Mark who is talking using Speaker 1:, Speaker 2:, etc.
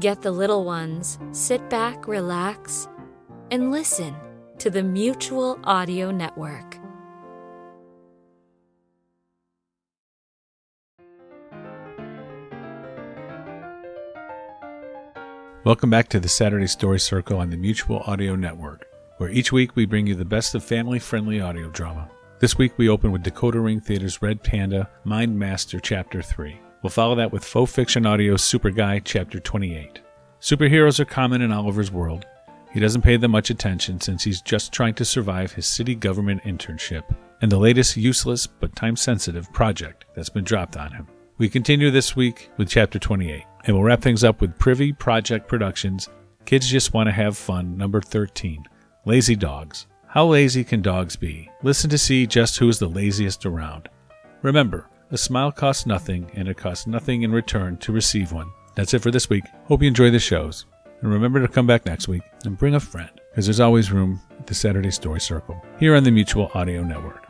Speaker 1: Get the little ones, sit back, relax, and listen to the Mutual Audio Network.
Speaker 2: Welcome back to the Saturday Story Circle on the Mutual Audio Network, where each week we bring you the best of family friendly audio drama. This week we open with Decoder Ring Theater's Red Panda Mind Master Chapter 3. We'll follow that with Faux Fiction Audio's SuperGuy Chapter 28. Superheroes are common in Oliver's world. He doesn't pay them much attention since he's just trying to survive his city government internship and the latest useless but time sensitive project that's been dropped on him. We continue this week with Chapter 28, and we'll wrap things up with Privy Project Productions Kids Just Want to Have Fun, number 13 Lazy Dogs. How lazy can dogs be? Listen to see just who is the laziest around. Remember, a smile costs nothing, and it costs nothing in return to receive one. That's it for this week. Hope you enjoy the shows. And remember to come back next week and bring a friend, because there's always room at the Saturday Story Circle here on the Mutual Audio Network.